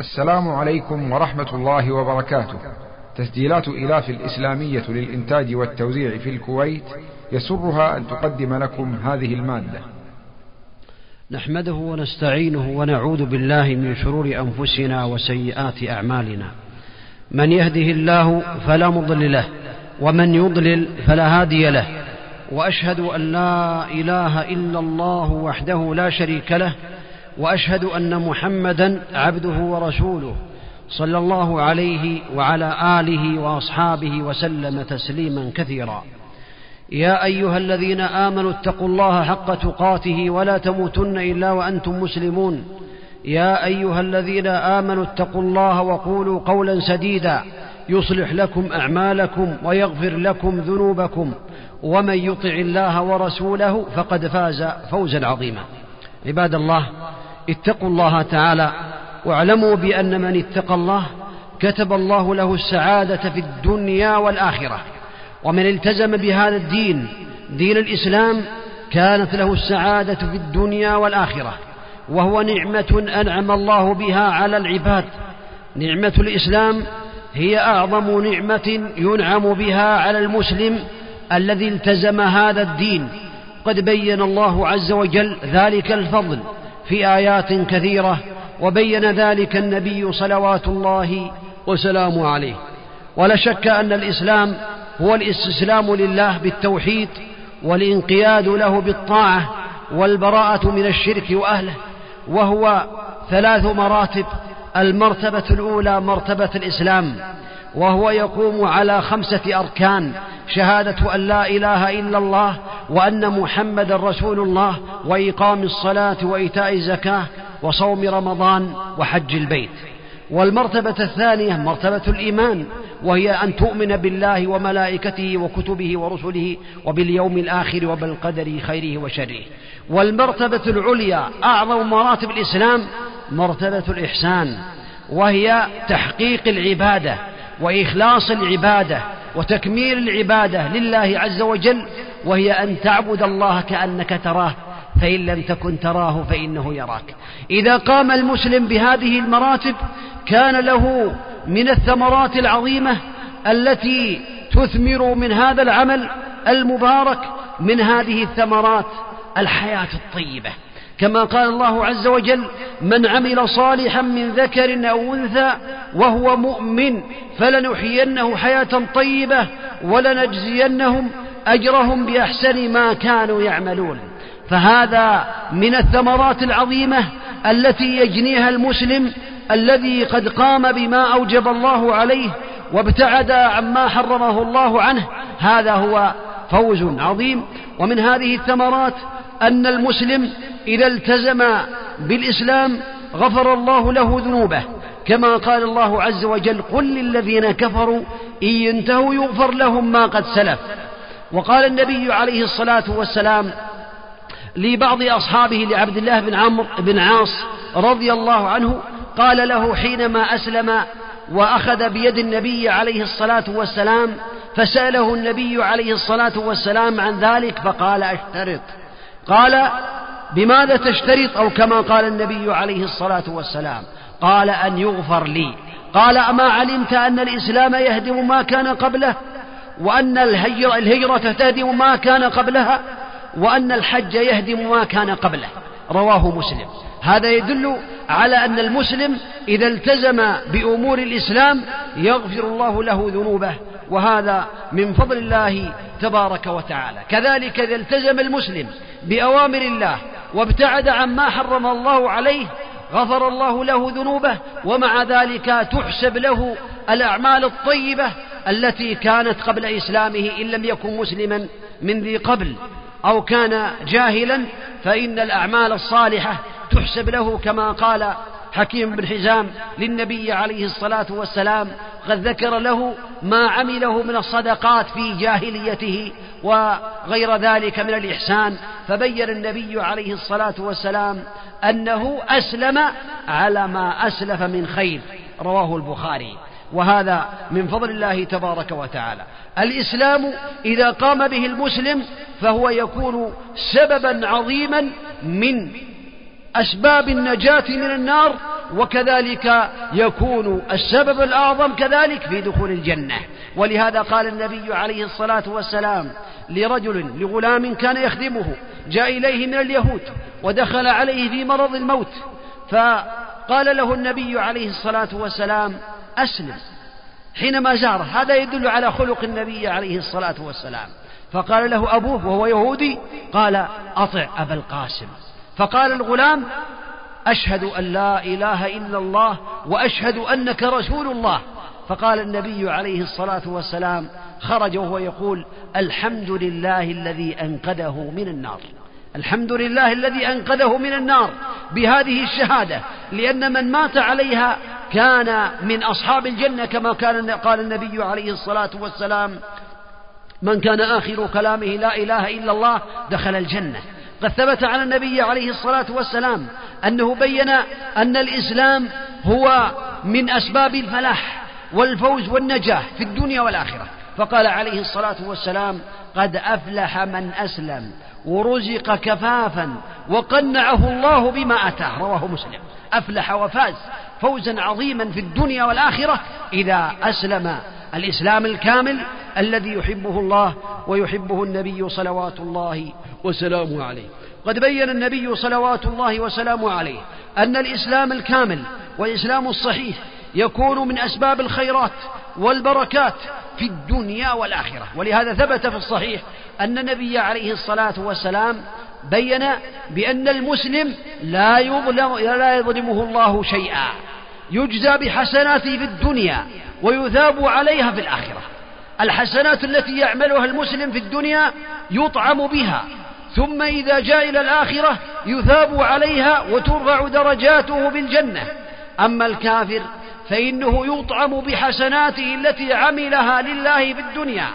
السلام عليكم ورحمة الله وبركاته. تسجيلات إلاف الإسلامية للإنتاج والتوزيع في الكويت يسرها أن تقدم لكم هذه المادة. نحمده ونستعينه ونعوذ بالله من شرور أنفسنا وسيئات أعمالنا. من يهده الله فلا مضل له ومن يضلل فلا هادي له. وأشهد أن لا إله إلا الله وحده لا شريك له وأشهد أن محمدا عبده ورسوله صلى الله عليه وعلى آله وأصحابه وسلم تسليما كثيرا. يا أيها الذين آمنوا اتقوا الله حق تقاته ولا تموتن إلا وأنتم مسلمون. يا أيها الذين آمنوا اتقوا الله وقولوا قولا سديدا. يصلح لكم أعمالكم ويغفر لكم ذنوبكم. ومن يطع الله ورسوله فقد فاز فوزا عظيما. عباد الله اتقوا الله تعالى واعلموا بأن من اتقى الله كتب الله له السعادة في الدنيا والآخرة. ومن التزم بهذا الدين دين الإسلام كانت له السعادة في الدنيا والآخرة. وهو نعمة أنعم الله بها على العباد. نعمة الإسلام هي أعظم نعمة ينعم بها على المسلم الذي التزم هذا الدين. قد بين الله عز وجل ذلك الفضل. في آيات كثيرة وبين ذلك النبي صلوات الله وسلامه عليه. ولا شك أن الإسلام هو الاستسلام لله بالتوحيد والانقياد له بالطاعة والبراءة من الشرك وأهله وهو ثلاث مراتب المرتبة الأولى مرتبة الإسلام وهو يقوم على خمسة أركان شهادة أن لا إله إلا الله وأن محمد رسول الله وإقام الصلاة وإيتاء الزكاة وصوم رمضان وحج البيت. والمرتبة الثانية مرتبة الإيمان وهي أن تؤمن بالله وملائكته وكتبه ورسله وباليوم الآخر وبالقدر خيره وشره. والمرتبة العليا أعظم مراتب الإسلام مرتبة الإحسان وهي تحقيق العبادة وإخلاص العبادة وتكميل العبادة لله عز وجل وهي أن تعبد الله كأنك تراه فإن لم تكن تراه فإنه يراك. إذا قام المسلم بهذه المراتب كان له من الثمرات العظيمة التي تثمر من هذا العمل المبارك من هذه الثمرات الحياة الطيبة. كما قال الله عز وجل من عمل صالحا من ذكر أو أنثى وهو مؤمن فلنحيينه حياة طيبة ولنجزينهم أجرهم بأحسن ما كانوا يعملون. فهذا من الثمرات العظيمة التي يجنيها المسلم الذي قد قام بما أوجب الله عليه وابتعد عما حرمه الله عنه. هذا هو فوز عظيم. ومن هذه الثمرات أن المسلم إذا التزم بالإسلام غفر الله له ذنوبه. كما قال الله عز وجل قل للذين كفروا إن ينتهوا يغفر لهم ما قد سلف. وقال النبي عليه الصلاة والسلام لبعض أصحابه لعبد الله بن عمرو بن عاص رضي الله عنه قال له حينما أسلم وأخذ بيد النبي عليه الصلاة والسلام فسأله النبي عليه الصلاة والسلام عن ذلك فقال أشترط قال بماذا تشترط أو كما قال النبي عليه الصلاة والسلام؟ قال أن يغفر لي قال أما علمت أن الإسلام يهدم ما كان قبله؟ وأن الهجرة, الهجرة تهدم ما كان قبلها وأن الحج يهدم ما كان قبله. رواه مسلم. هذا يدل على أن المسلم إذا التزم بأمور الإسلام يغفر الله له ذنوبه وهذا من فضل الله تبارك وتعالى. كذلك إذا التزم المسلم بأوامر الله وابتعد عما حرم الله عليه غفر الله له ذنوبه ومع ذلك تحسب له الأعمال الطيبة التي كانت قبل إسلامه إن لم يكن مسلما من ذي قبل أو كان جاهلا فإن الأعمال الصالحة تحسب له كما قال حكيم بن حزام للنبي عليه الصلاة والسلام قد ذكر له ما عمله من الصدقات في جاهليته وغير ذلك من الإحسان فبين النبي عليه الصلاة والسلام أنه أسلم على ما أسلف من خير رواه البخاري. وهذا من فضل الله تبارك وتعالى. الإسلام إذا قام به المسلم فهو يكون سببا عظيما من أسباب النجاة من النار وكذلك يكون السبب الأعظم كذلك في دخول الجنة. ولهذا قال النبي عليه الصلاة والسلام لرجل لغلام كان يخدمه جاء إليه من اليهود ودخل عليه في مرض الموت فقال له النبي عليه الصلاة والسلام أسلم حينما زاره هذا يدل على خلق النبي عليه الصلاة والسلام. فقال له أبوه وهو يهودي قال أطع أبا القاسم. فقال الغلام أشهد أن لا إله إلا الله وأشهد أنك رسول الله. فقال النبي عليه الصلاة والسلام خرج وهو يقول الحمد لله الذي أنقذه من النار. الحمد لله الذي أنقذه من النار بهذه الشهادة لأن من مات عليها كان من أصحاب الجنة كما كان قال النبي عليه الصلاة والسلام من كان آخر كلامه لا إله إلا الله دخل الجنة. قد ثبت عن النبي عليه الصلاة والسلام أنه بين أن الإسلام هو من أسباب الفلاح والفوز والنجاة في الدنيا والآخرة. فقال عليه الصلاة والسلام قد أفلح من أسلم ورزق كفافا وقنعه الله بما أتاه. رواه مسلم. أفلح وفاز. فوزا عظيما في الدنيا والآخرة إذا أسلم الإسلام الكامل الذي يحبه الله ويحبه النبي صلوات الله وسلامه عليه. قد بين النبي صلوات الله وسلامه عليه أن الإسلام الكامل والإسلام الصحيح يكون من أسباب الخيرات والبركات في الدنيا والآخرة. ولهذا ثبت في الصحيح أن النبي عليه الصلاة والسلام بين بأن المسلم لا يظلم لا يظلمه الله شيئا. يجزى بحسناته في الدنيا ويثاب عليها في الآخرة. الحسنات التي يعملها المسلم في الدنيا يطعم بها. ثم إذا جاء إلى الآخرة يثاب عليها وترفع درجاته بالجنة. أما الكافر فإنه يطعم بحسناته التي عملها لله في الدنيا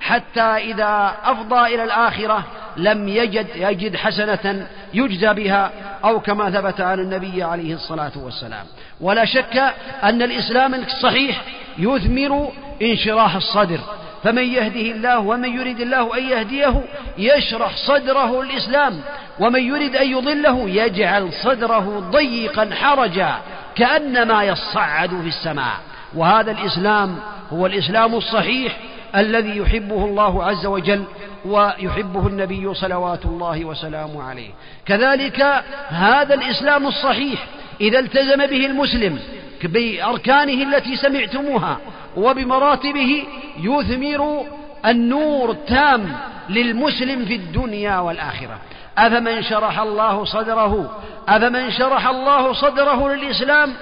حتى إذا أفضى إلى الآخرة لم يجد يجد حسنة يجزى بها أو كما ثبت عن النبي عليه الصلاة والسلام. ولا شك أن الإسلام الصحيح يثمر انشراح الصدر. فمن يهده الله ومن يريد الله أن يهديه يشرح صدره الإسلام. ومن يريد أن يضله يجعل صدره ضيقا حرجا كأنما يصعد في السماء. وهذا الإسلام هو الإسلام الصحيح الذي يحبه الله عز وجل ويحبه النبي صلوات الله وسلامه عليه. كذلك هذا الإسلام الصحيح إذا التزم به المسلم بأركانه التي سمعتموها وبمراتبه يثمر النور التام للمسلم في الدنيا والآخرة. أفمن شرح الله صدره؟ أفمن شرح الله صدره للإسلام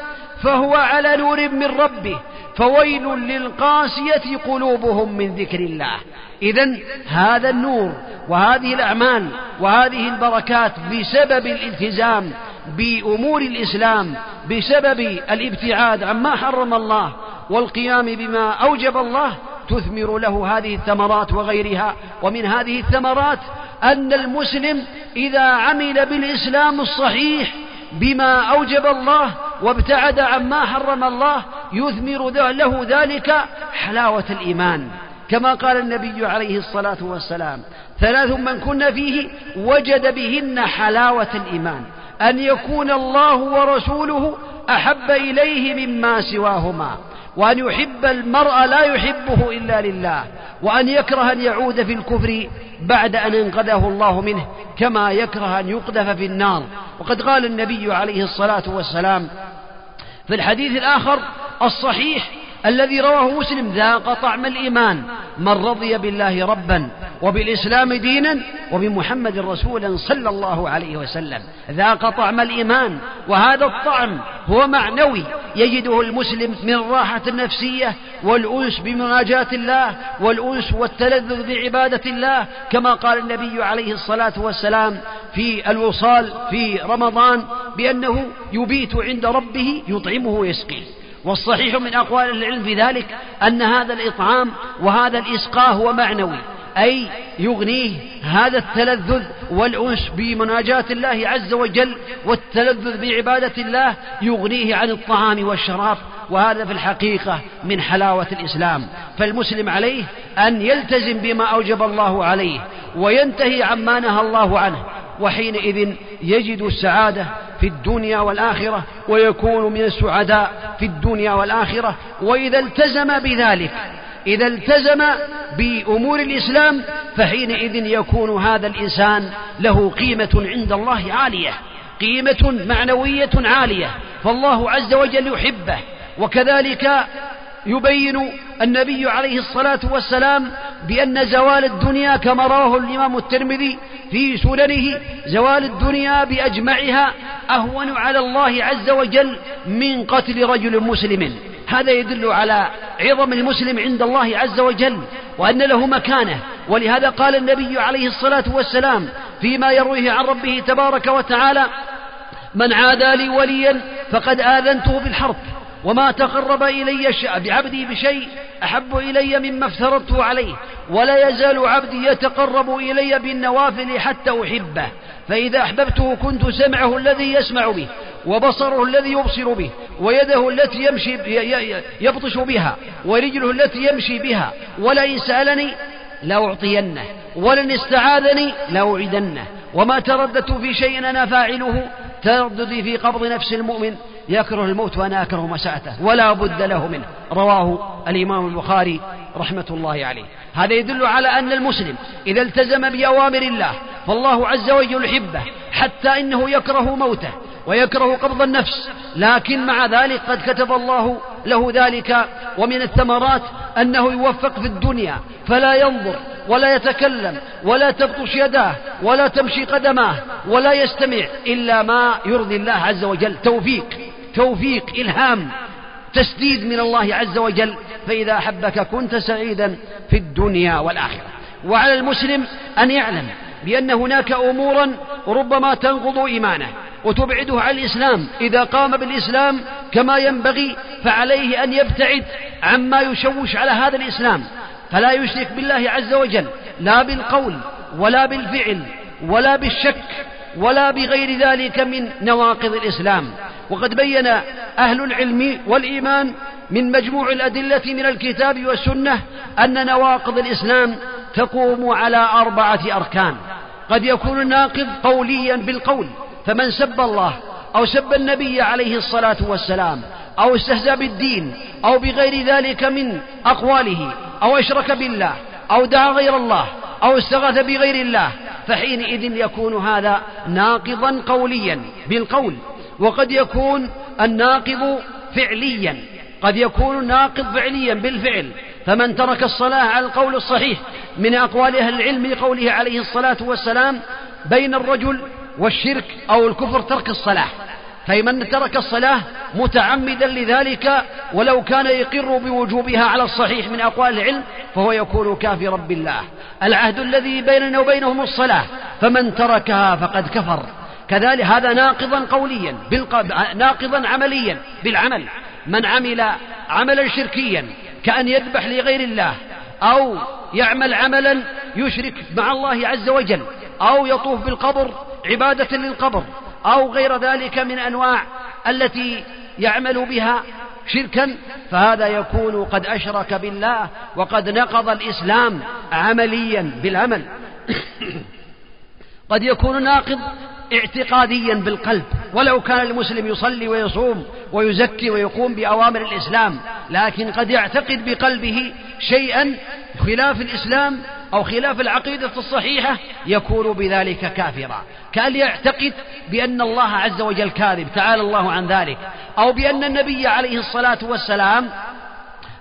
فهو على نور من ربه. فويل للقاسية قلوبهم من ذكر الله. إذا هذا النور وهذه الأعمال وهذه البركات بسبب الالتزام بأمور الإسلام بسبب الابتعاد عما حرم الله والقيام بما أوجب الله تثمر له هذه الثمرات وغيرها. ومن هذه الثمرات أن المسلم إذا عمل بالإسلام الصحيح بما أوجب الله وابتعد عما حرم الله يثمر له ذلك حلاوة الإيمان. كما قال النبي عليه الصلاة والسلام ثلاث من كن فيه وجد بهن حلاوة الإيمان أن يكون الله ورسوله أحب إليه مما سواهما وأن يحب المرء لا يحبه إلا لله وأن يكره أن يعود في الكفر بعد أن انقذه الله منه كما يكره أن يقذف في النار. وقد قال النبي عليه الصلاة والسلام في الحديث الآخر الصحيح الذي رواه مسلم ذاق طعم الإيمان من رضي بالله ربا وبالإسلام دينا وبمحمد رسولا صلى الله عليه وسلم. ذاق طعم الإيمان وهذا الطعم هو معنوي يجده المسلم من الراحة النفسية والأنس بمناجاة الله والأنس والتلذذ بعبادة الله كما قال النبي عليه الصلاة والسلام في الوصال في رمضان بأنه يبيت عند ربه يطعمه ويسقيه. والصحيح من أقوال العلم في ذلك أن هذا الإطعام وهذا الإسقاء هو معنوي أي يغنيه هذا التلذذ والأنس بمناجاة الله عز وجل والتلذذ بعبادة الله يغنيه عن الطعام والشراب وهذا في الحقيقة من حلاوة الإسلام. فالمسلم عليه أن يلتزم بما أوجب الله عليه وينتهي عما نهى الله عنه وحينئذ يجد السعادة في الدنيا والآخرة ويكون من السعداء في الدنيا والآخرة وإذا التزم بذلك إذا التزم بأمور الإسلام فحينئذ يكون هذا الإنسان له قيمة عند الله عالية قيمة معنوية عالية فالله عز وجل يحبه وكذلك يبين النبي عليه الصلاة والسلام بأن زوال الدنيا كما رواه الإمام الترمذي في سننه زوال الدنيا بأجمعها أهون على الله عز وجل من قتل رجل مسلم. هذا يدل على عظم المسلم عند الله عز وجل وأن له مكانة. ولهذا قال النبي عليه الصلاة والسلام فيما يرويه عن ربه تبارك وتعالى من عادى لي وليا فقد آذنته بالحرب. وما تقرب إلي بعبدي بشيء أحب إلي مما افترضته عليه ولا يزال عبدي يتقرب إلي بالنوافل حتى أحبه فإذا أحببته كنت سمعه الذي يسمع به وبصره الذي يبصر به ويده التي يمشي يبطش بها ورجله التي يمشي بها ولئن سألني لأعطينه ولن استعاذني لأوعدنه وما ترددت في شيء أنا فاعله ترددي في قبض نفس المؤمن يكره الموت وأنا أكره مساءته ولا بد له منه. رواه الإمام البخاري رحمة الله عليه. هذا يدل على أن المسلم إذا التزم بأوامر الله فالله عز وجل يحبه حتى إنه يكره موته ويكره قبض النفس. لكن مع ذلك قد كتب الله له ذلك ومن الثمرات أنه يوفق في الدنيا فلا ينظر ولا يتكلم ولا تبطش يداه ولا تمشي قدماه ولا يستمع إلا ما يرضي الله عز وجل. توفيق. توفيق إلهام تسديد من الله عز وجل. فإذا أحبك كنت سعيدا في الدنيا والآخرة. وعلى المسلم أن يعلم بأن هناك أمورا ربما تنقض إيمانه وتبعده عن الإسلام. إذا قام بالإسلام كما ينبغي فعليه أن يبتعد عما يشوش على هذا الإسلام. فلا يشرك بالله عز وجل لا بالقول ولا بالفعل ولا بالشك. ولا بغير ذلك من نواقض الإسلام. وقد بين أهل العلم والإيمان من مجموع الأدلة من الكتاب والسنة أن نواقض الإسلام تقوم على أربعة أركان. قد يكون الناقض قوليا بالقول فمن سب الله أو سب النبي عليه الصلاة والسلام أو استهزأ بالدين أو بغير ذلك من أقواله أو أشرك بالله أو دعا غير الله أو استغاث بغير الله فحينئذ يكون هذا ناقضا قوليا بالقول وقد يكون الناقض فعليا قد يكون الناقض فعليا بالفعل. فمن ترك الصلاة على القول الصحيح من أقوال أهل العلم لقوله عليه الصلاة والسلام بين الرجل والشرك أو الكفر ترك الصلاة. فمن ترك الصلاة متعمدا لذلك ولو كان يقر بوجوبها على الصحيح من أقوال العلم فهو يكون كافرا بالله العهد الذي بيننا وبينهم الصلاة فمن تركها فقد كفر. كذلك هذا ناقضا قوليا ناقضا عمليا بالعمل. من عمل عملا شركيا كأن يذبح لغير الله أو يعمل عملا يشرك مع الله عز وجل أو يطوف بالقبر عبادة للقبر أو غير ذلك من أنواع التي يعمل بها شركا فهذا يكون قد أشرك بالله وقد نقض الإسلام عمليا بالعمل. قد يكون ناقض اعتقاديا بالقلب. ولو كان المسلم يصلي ويصوم ويزكي ويقوم بأوامر الإسلام لكن قد يعتقد بقلبه شيئا خلاف الإسلام أو خلاف العقيدة الصحيحة يكون بذلك كافرا. كأن يعتقد بأن الله عز وجل كاذب تعالى الله عن ذلك. أو بأن النبي عليه الصلاة والسلام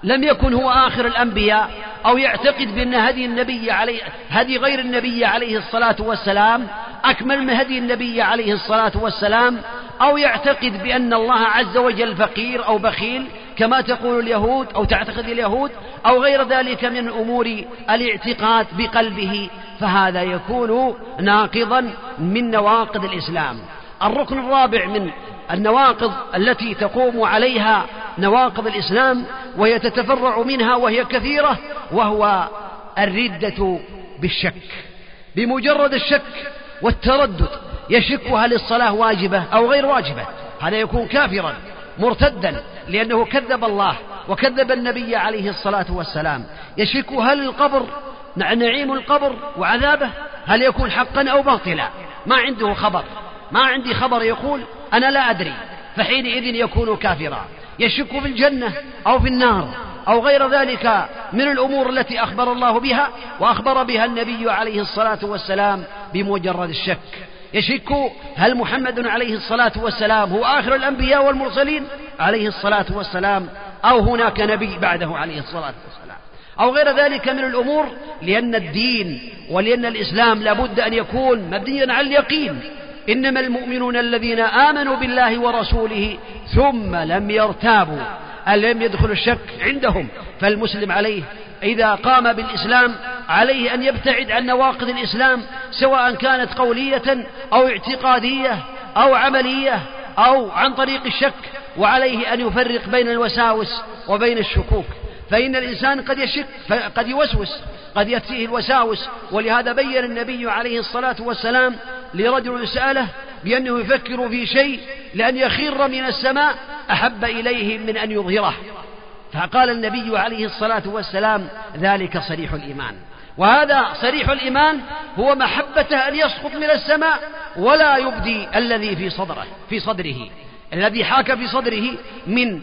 لم يكن هو آخر الأنبياء أو يعتقد بأن هدي النبي عليه هدي غير النبي عليه الصلاة والسلام أكمل من هدي النبي عليه الصلاة والسلام أو يعتقد بأن الله عز وجل فقير أو بخيل كما تقول اليهود أو تعتقد اليهود أو غير ذلك من أمور الاعتقاد بقلبه فهذا يكون ناقضا من نواقض الإسلام. الركن الرابع من النواقض التي تقوم عليها نواقض الإسلام وهي تتفرع منها وهي كثيرة وهو الردة بالشك. بمجرد الشك والتردد يشك هل الصلاة واجبة أو غير واجبة هذا يكون كافرا. مرتدا لأنه كذب الله وكذب النبي عليه الصلاة والسلام. يشك هل القبر نعيم القبر وعذابه؟ هل يكون حقا أو باطلا؟ ما عنده خبر. ما عندي خبر يقول أنا لا أدري. فحينئذ يكون كافرا. يشك في الجنة أو في النار أو غير ذلك من الأمور التي أخبر الله بها وأخبر بها النبي عليه الصلاة والسلام بمجرد الشك. يشك هل محمد عليه الصلاة والسلام هو آخر الأنبياء والمرسلين؟ عليه الصلاة والسلام. أو هناك نبي بعده عليه الصلاة والسلام. أو غير ذلك من الأمور لأن الدين ولأن الإسلام لابد أن يكون مبنيا على اليقين. إنما المؤمنون الذين آمنوا بالله ورسوله ثم لم يرتابوا لم يدخل الشك عندهم؟ فالمسلم عليه إذا قام بالإسلام عليه أن يبتعد عن نواقض الإسلام سواء كانت قولية أو اعتقادية أو عملية أو عن طريق الشك وعليه أن يفرق بين الوساوس وبين الشكوك. فإن الإنسان قد يشك قد يوسوس قد يأتيه الوساوس. ولهذا بين النبي عليه الصلاة والسلام لرجل سأله بأنه يفكر في شيء لأن يخر من السماء أحب إليه من أن يظهره. فقال النبي عليه الصلاة والسلام ذلك صريح الإيمان. وهذا صريح الإيمان هو محبته أن يسقط من السماء ولا يبدي الذي في صدره في صدره. الذي حاك في صدره من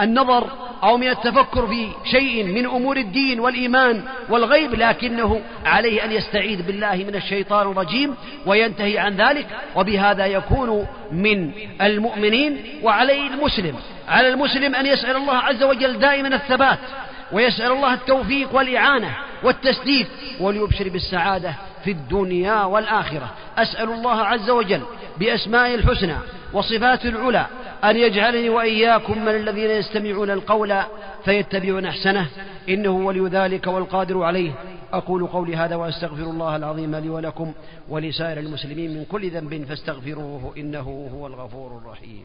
النظر أو من التفكر في شيء من أمور الدين والإيمان والغيب لكنه عليه أن يستعيذ بالله من الشيطان الرجيم وينتهي عن ذلك. وبهذا يكون من المؤمنين وعليه المسلم. على المسلم أن يسأل الله عز وجل دائما الثبات. ويسأل الله التوفيق والإعانة والتسديد وليبشر بالسعادة في الدنيا والآخرة. أسأل الله عز وجل بأسماء الحسنى وصفات العلى أن يجعلني وإياكم من الذين يستمعون القول فيتبعون أحسنه. إنه ولي ذلك والقادر عليه. أقول قولي هذا وأستغفر الله العظيم لي ولكم ولسائر المسلمين من كل ذنب فاستغفروه إنه هو الغفور الرحيم.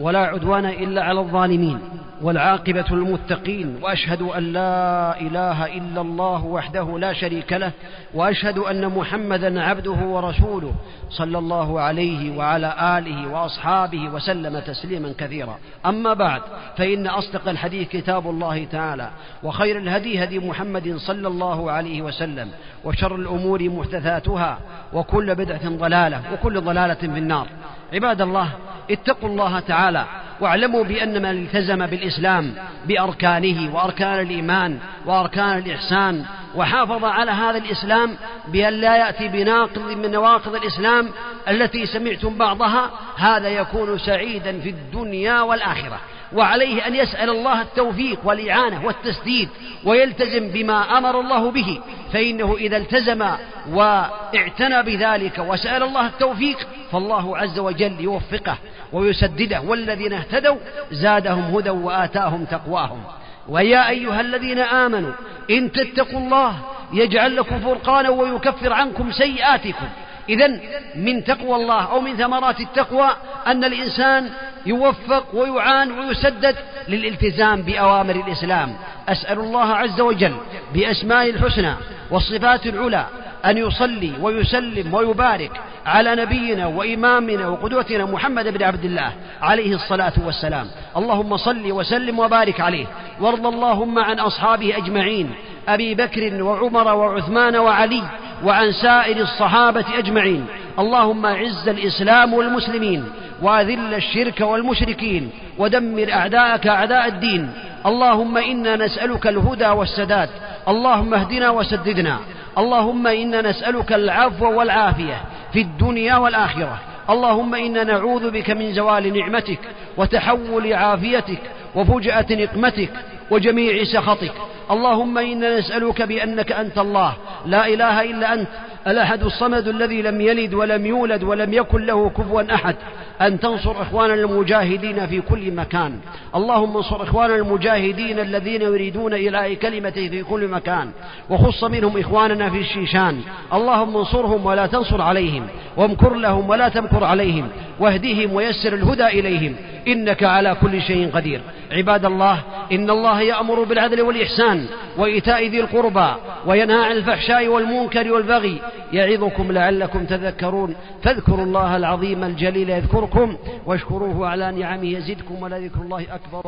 ولا عدوان إلا على الظالمين والعاقبة المتقين وأشهد أن لا إله إلا الله وحده لا شريك له وأشهد أن محمدا عبده ورسوله صلى الله عليه وعلى آله وأصحابه وسلم تسليما كثيرا. أما بعد فإن أصدق الحديث كتاب الله تعالى وخير الهدي هدي محمد صلى الله عليه وسلم وشر الأمور محدثاتها وكل بدعة ضلالة وكل ضلالة في النار. عباد الله اتقوا الله تعالى واعلموا بأن من التزم بالإسلام بأركانه وأركان الإيمان وأركان الإحسان وحافظ على هذا الإسلام بأن لا يأتي بناقض من نواقض الإسلام التي سمعتم بعضها هذا يكون سعيدا في الدنيا والآخرة. وعليه أن يسأل الله التوفيق والإعانة والتسديد ويلتزم بما أمر الله به فإنه إذا التزم واعتنى بذلك وسأل الله التوفيق فالله عز وجل يوفقه. ويسدده والذين اهتدوا زادهم هدى وآتاهم تقواهم. ويا أيها الذين آمنوا إن تتقوا الله يجعل لكم فرقانا ويكفر عنكم سيئاتكم. إذا من تقوى الله أو من ثمرات التقوى أن الإنسان يوفق ويعان ويسدد للالتزام بأوامر الإسلام. أسأل الله عز وجل بأسماء الحسنى والصفات العلى أن يصلي ويسلم ويبارك على نبينا وإمامنا وقدوتنا محمد بن عبد الله عليه الصلاة والسلام. اللهم صل وسلم وبارك عليه. وارض اللهم عن أصحابه أجمعين. أبي بكر وعمر وعثمان وعلي وعن سائر الصحابة أجمعين. اللهم أعز الإسلام والمسلمين. وأذل الشرك والمشركين. ودمر أعداءك أعداء الدين. اللهم إنا نسألك الهدى والسداد. اللهم اهدنا وسددنا. اللهم إنا نسألك العفو والعافية في الدنيا والآخرة. اللهم إنا نعوذ بك من زوال نعمتك وتحول عافيتك وفجأة نقمتك وجميع سخطك. اللهم إنا نسألك بأنك أنت الله. لا إله إلا أنت الأحد الصمد الذي لم يلد ولم يولد ولم يكن له كفوا أحد. أن تنصر إخواننا المجاهدين في كل مكان. اللهم انصر إخواننا المجاهدين الذين يريدون إلى كلمته في كل مكان. وخص منهم إخواننا في الشيشان. اللهم انصرهم ولا تنصر عليهم. وامكر لهم ولا تمكر عليهم. واهدهم ويسر الهدى إليهم. إنك على كل شيء قدير. عباد الله إن الله يأمر بالعدل والإحسان وإيتاء ذي القربى وينهى عن الفحشاء والمنكر والبغي. يعظكم لعلكم تذكرون. فاذكروا الله العظيم الجليل يذكركم واشكروه على نعمه يزدكم ولذكر الله أكبر.